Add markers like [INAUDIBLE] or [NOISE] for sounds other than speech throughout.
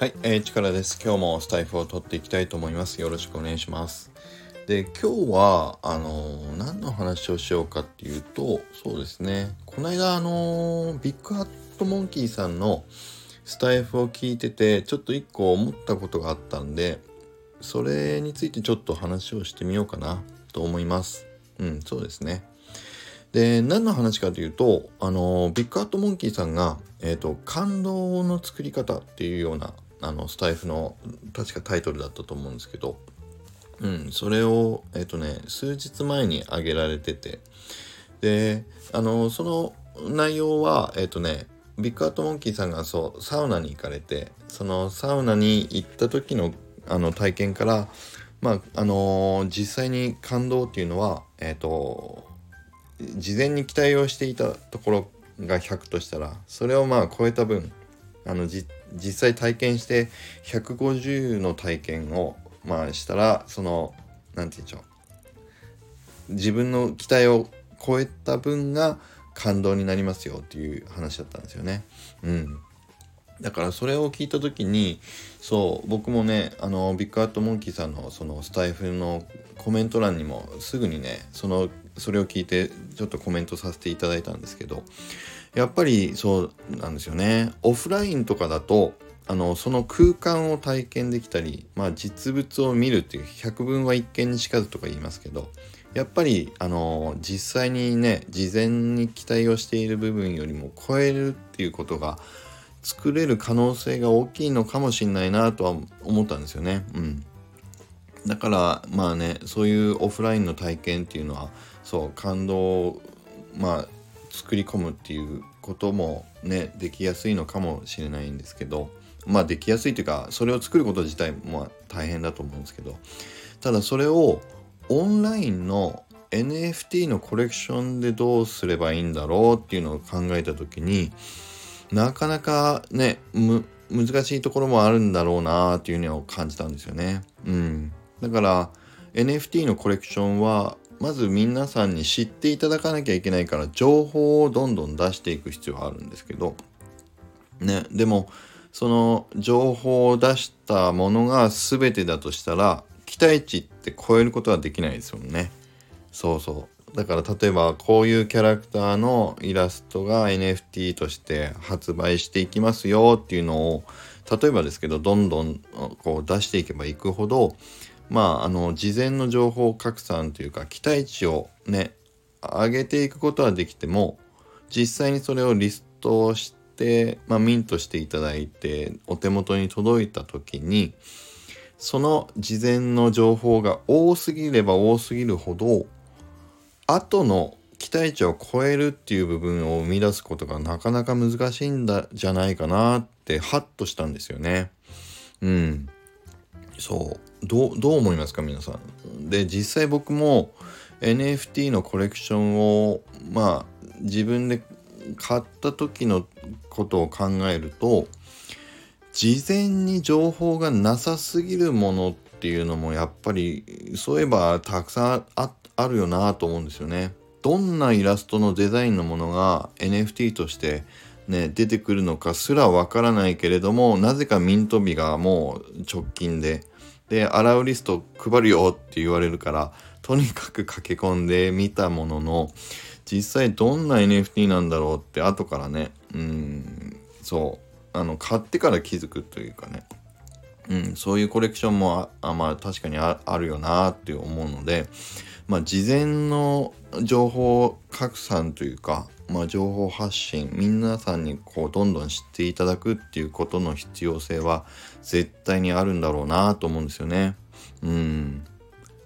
はい、えー、力です。今日もスタイフを取っていきたいと思います。よろしくお願いします。で、今日は、あのー、何の話をしようかっていうと、そうですね、この間、あのー、ビッグハットモンキーさんのスタイフを聞いてて、ちょっと一個思ったことがあったんで、それについてちょっと話をしてみようかなと思います。うん、そうですね。で、何の話かというと、あの、ビッグハットモンキーさんが、えっ、と、感動の作り方っていうようなあのスタイフの確かタイトルだったと思うんですけど、うん、それをえっ、とね数日前に上げられててであのその内容はえっ、とねビッグアートモンキーさんがそうサウナに行かれてそのサウナに行った時のあの体験からまああのー、実際に感動っていうのはえっ、と事前に期待をしていたところが100としたらそれをまあ超えた分あの実際体験して150の体験をまあしたらその何て言うんでしょう自分の期待を超えた分が感動になりますよっていう話だったんですよね。うん。だからそれを聞いた時にそう僕もねあのビッグアットモンキーさんのそのスタイフのコメント欄にもすぐにねそのそれを聞いてちょっとコメントさせていただいたんですけどやっぱりそうなんですよねオフラインとかだとあのその空間を体験できたり、まあ、実物を見るっていう百聞は一見にしかずとか言いますけどやっぱりあの実際にね事前に期待をしている部分よりも超えるっていうことが作れる可能性が大きいのかもしれないなとは思ったんですよね。うん、だからまあねそういうオフラインの体験っていうのはそう感動まあ作り込むっていうこともねできやすいのかもしれないんですけどまあできやすいというかそれを作ること自体も大変だと思うんですけどただそれをオンラインの NFT のコレクションでどうすればいいんだろうっていうのを考えた時になかなかね難しいところもあるんだろうなっていうのを感じたんですよね。うん、だから NFT のコレクションはまず皆さんに知っていただかなきゃいけないから情報をどんどん出していく必要があるんですけどねでもその情報を出したものが全てだとしたら期待値って超えることはできないですよね。そうそう。だから例えばこういうキャラクターのイラストが NFT として発売していきますよっていうのを例えばですけどどんどんこう出していけばいくほどまあ、あの、事前の情報拡散というか、期待値をね、上げていくことはできても、実際にそれをリストして、まあ、ミントしていただいて、お手元に届いた時に、その事前の情報が多すぎれば多すぎるほど、後の期待値を超えるっていう部分を生み出すことがなかなか難しいんだじゃないかなってハッとしたんですよね。うん。そうどう思いますか皆さん。で実際僕も NFT のコレクションをまあ自分で買った時のことを考えると事前に情報がなさすぎるものっていうのもやっぱりそういえばたくさんああるよなと思うんですよね。どんなイラストのデザインのものが NFT としてね、出てくるのかすらわからないけれどもなぜかミント日がもう直近でで洗うリスト配るよって言われるからとにかく駆け込んでみたものの実際どんな NFT なんだろうって後からねうんそうあの買ってから気づくというかね。うん、そういうコレクションもあまあ確かにあるよなって思うのでまあ事前の情報拡散というかまあ、情報発信皆さんにこうどんどん知っていただくっていうことの必要性は絶対にあるんだろうなと思うんですよね。うん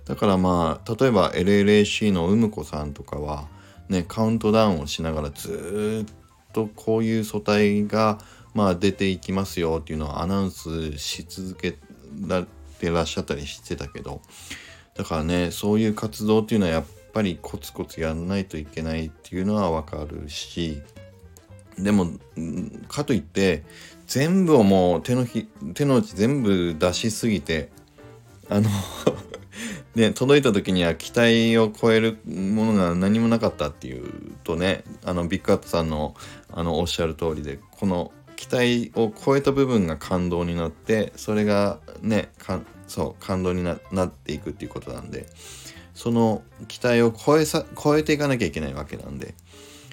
だからまあ例えば LLAC のうむこさんとかはねカウントダウンをしながらずっとこういう素体がまあ出ていきますよっていうのをアナウンスし続けらてらっしゃったりしてたけどだからねそういう活動っていうのはやっぱりコツコツやんないといけないっていうのはわかるしでもかといって全部をもう手のひ手の内全部出しすぎてあの [LAUGHS] ね、届いた時には期待を超えるものが何もなかったっていうとねあのビッグアットさんのあのおっしゃる通りでこの期待を超えた部分が感動になってそれがねそう感動になっていくっていうことなんでその期待を超えさ超えていかなきゃいけないわけなんで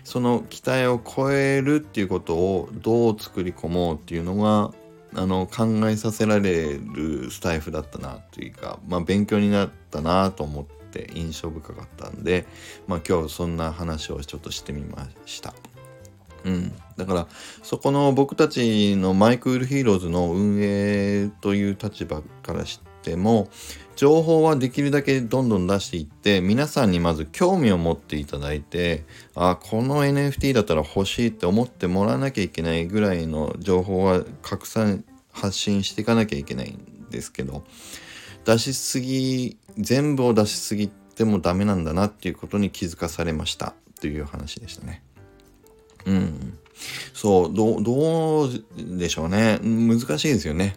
その期待を超えるっていうことをどう作り込もうっていうのがあの考えさせられるスタイフだったなというか、まあ、勉強になったなと思って印象深かったんで、まあ、今日そんな話をちょっとしてみました。うん、だからそこの僕たちのマイクリプトヒーローズの運営という立場からしても情報はできるだけどんどん出していって皆さんにまず興味を持っていただいてあこの NFT だったら欲しいって思ってもらわなきゃいけないぐらいの情報は拡散発信していかなきゃいけないんですけど出しすぎ全部を出しすぎてもダメなんだなっていうことに気づかされましたという話でしたね。うん。そう、どどうでしょうね。難しいですよね。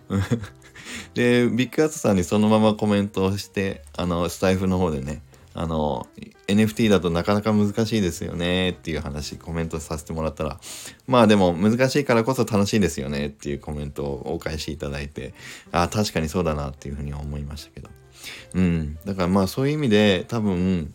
[LAUGHS] で、ビッグアーツさんにそのままコメントをして、あの、スタイフの方でね、あの、NFT だとなかなか難しいですよねっていう話、コメントさせてもらったら、まあでも難しいからこそ楽しいですよねっていうコメントをお返しいただいて、あ確かにそうだなっていうふうに思いましたけど。うん。だからまあそういう意味で多分、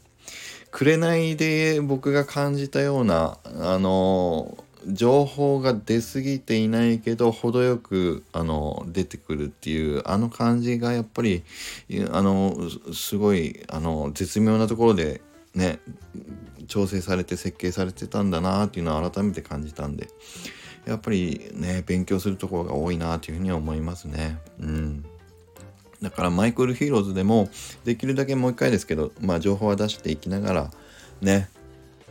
紅で僕が感じたような、あの情報が出過ぎていないけど程よくあの出てくるっていうあの感じがやっぱりあのすごいあの絶妙なところでね調整されて設計されてたんだなっていうのを改めて感じたんでやっぱりね勉強するところが多いなというふうには思いますね。うんだからマイクルヒーローズでもできるだけもう一回ですけど、まあ情報は出していきながらね、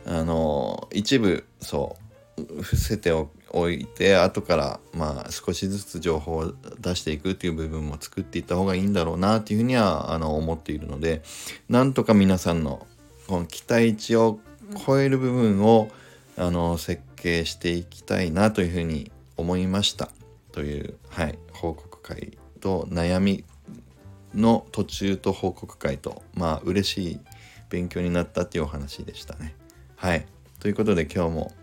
あの一部そう伏せておいて後からまあ少しずつ情報を出していくっていう部分も作っていった方がいいんだろうなっていうふうにはあの思っているのでなんとか皆さんのこの期待値を超える部分をあの設計していきたいなというふうに思いましたという、はい、報告会と悩みの途中と報告会とまあ嬉しい勉強になったっていうお話でしたね。はい。ということで今日も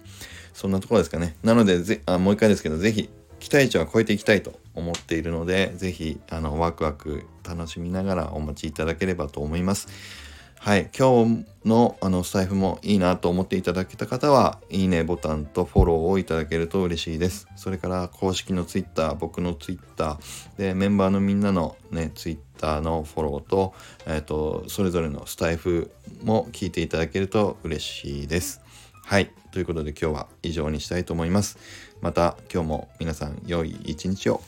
そんなところですかね。なのでぜあ、もう一回ですけど、是非期待値は超えていきたいと思っているので、是非あのワクワク楽しみながらお待ちいただければと思います。はい、今日のあのスタイフもいいなと思っていただけた方は、いいねボタンとフォローをいただけると嬉しいです。それから公式の Twitter、僕の Twitter、で、メンバーのみんなのね、Twitter のフォローと、えっ、ー、と、それぞれのスタイフも聞いていただけると嬉しいです。はい。ということで今日は以上にしたいと思います。また今日も皆さん良い一日を。